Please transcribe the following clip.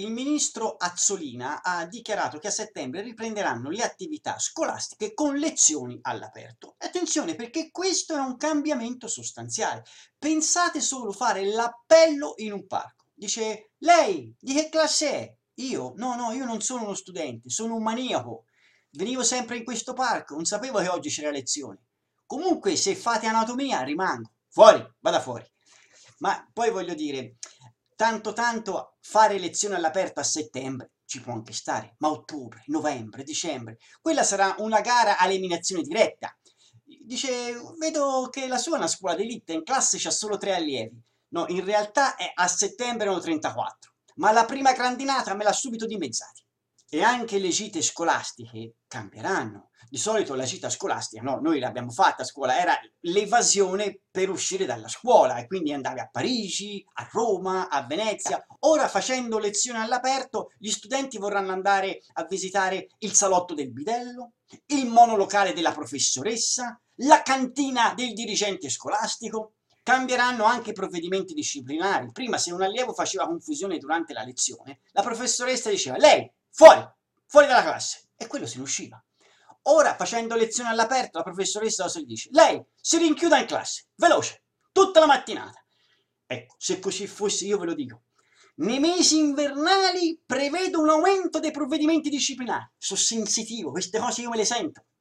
il ministro Azzolina ha dichiarato che a settembre riprenderanno le attività scolastiche con lezioni all'aperto. Attenzione perché questo è un cambiamento sostanziale. Pensate solo fare l'appello in un parco. Dice, lei di che classe è? Io? No, no, io non sono uno studente, sono un maniaco. Venivo sempre in questo parco, non sapevo che oggi c'era lezione. Comunque se fate anatomia rimango. Fuori, vada fuori. Ma poi voglio dire, tanto tanto fare lezioni all'aperto a settembre ci può anche stare, ma ottobre, novembre, dicembre, quella sarà una gara a eliminazione diretta. Dice, vedo che la sua è una scuola d'elite, in classe c'ha solo tre allievi. No, in realtà è a settembre erano 34, ma la prima grandinata me l'ha subito dimezzati. E anche le gite scolastiche cambieranno. Di solito la gita scolastica, no, noi l'abbiamo fatta a scuola, era l'evasione per uscire dalla scuola e quindi andavi a Parigi, a Roma, a Venezia. Ora facendo lezioni all'aperto gli studenti vorranno andare a visitare il salotto del bidello, il monolocale della professoressa, la cantina del dirigente scolastico, Cambieranno anche i provvedimenti disciplinari. Prima se un allievo faceva confusione durante la lezione, la professoressa diceva lei, fuori, fuori dalla classe, e quello se ne usciva. Ora, facendo lezione all'aperto, la professoressa gli dice? Lei si rinchiuda in classe, veloce, tutta la mattinata. Ecco, se così fosse, io ve lo dico, nei mesi invernali prevedo un aumento dei provvedimenti disciplinari. Sono sensitivo, queste cose io me le sento.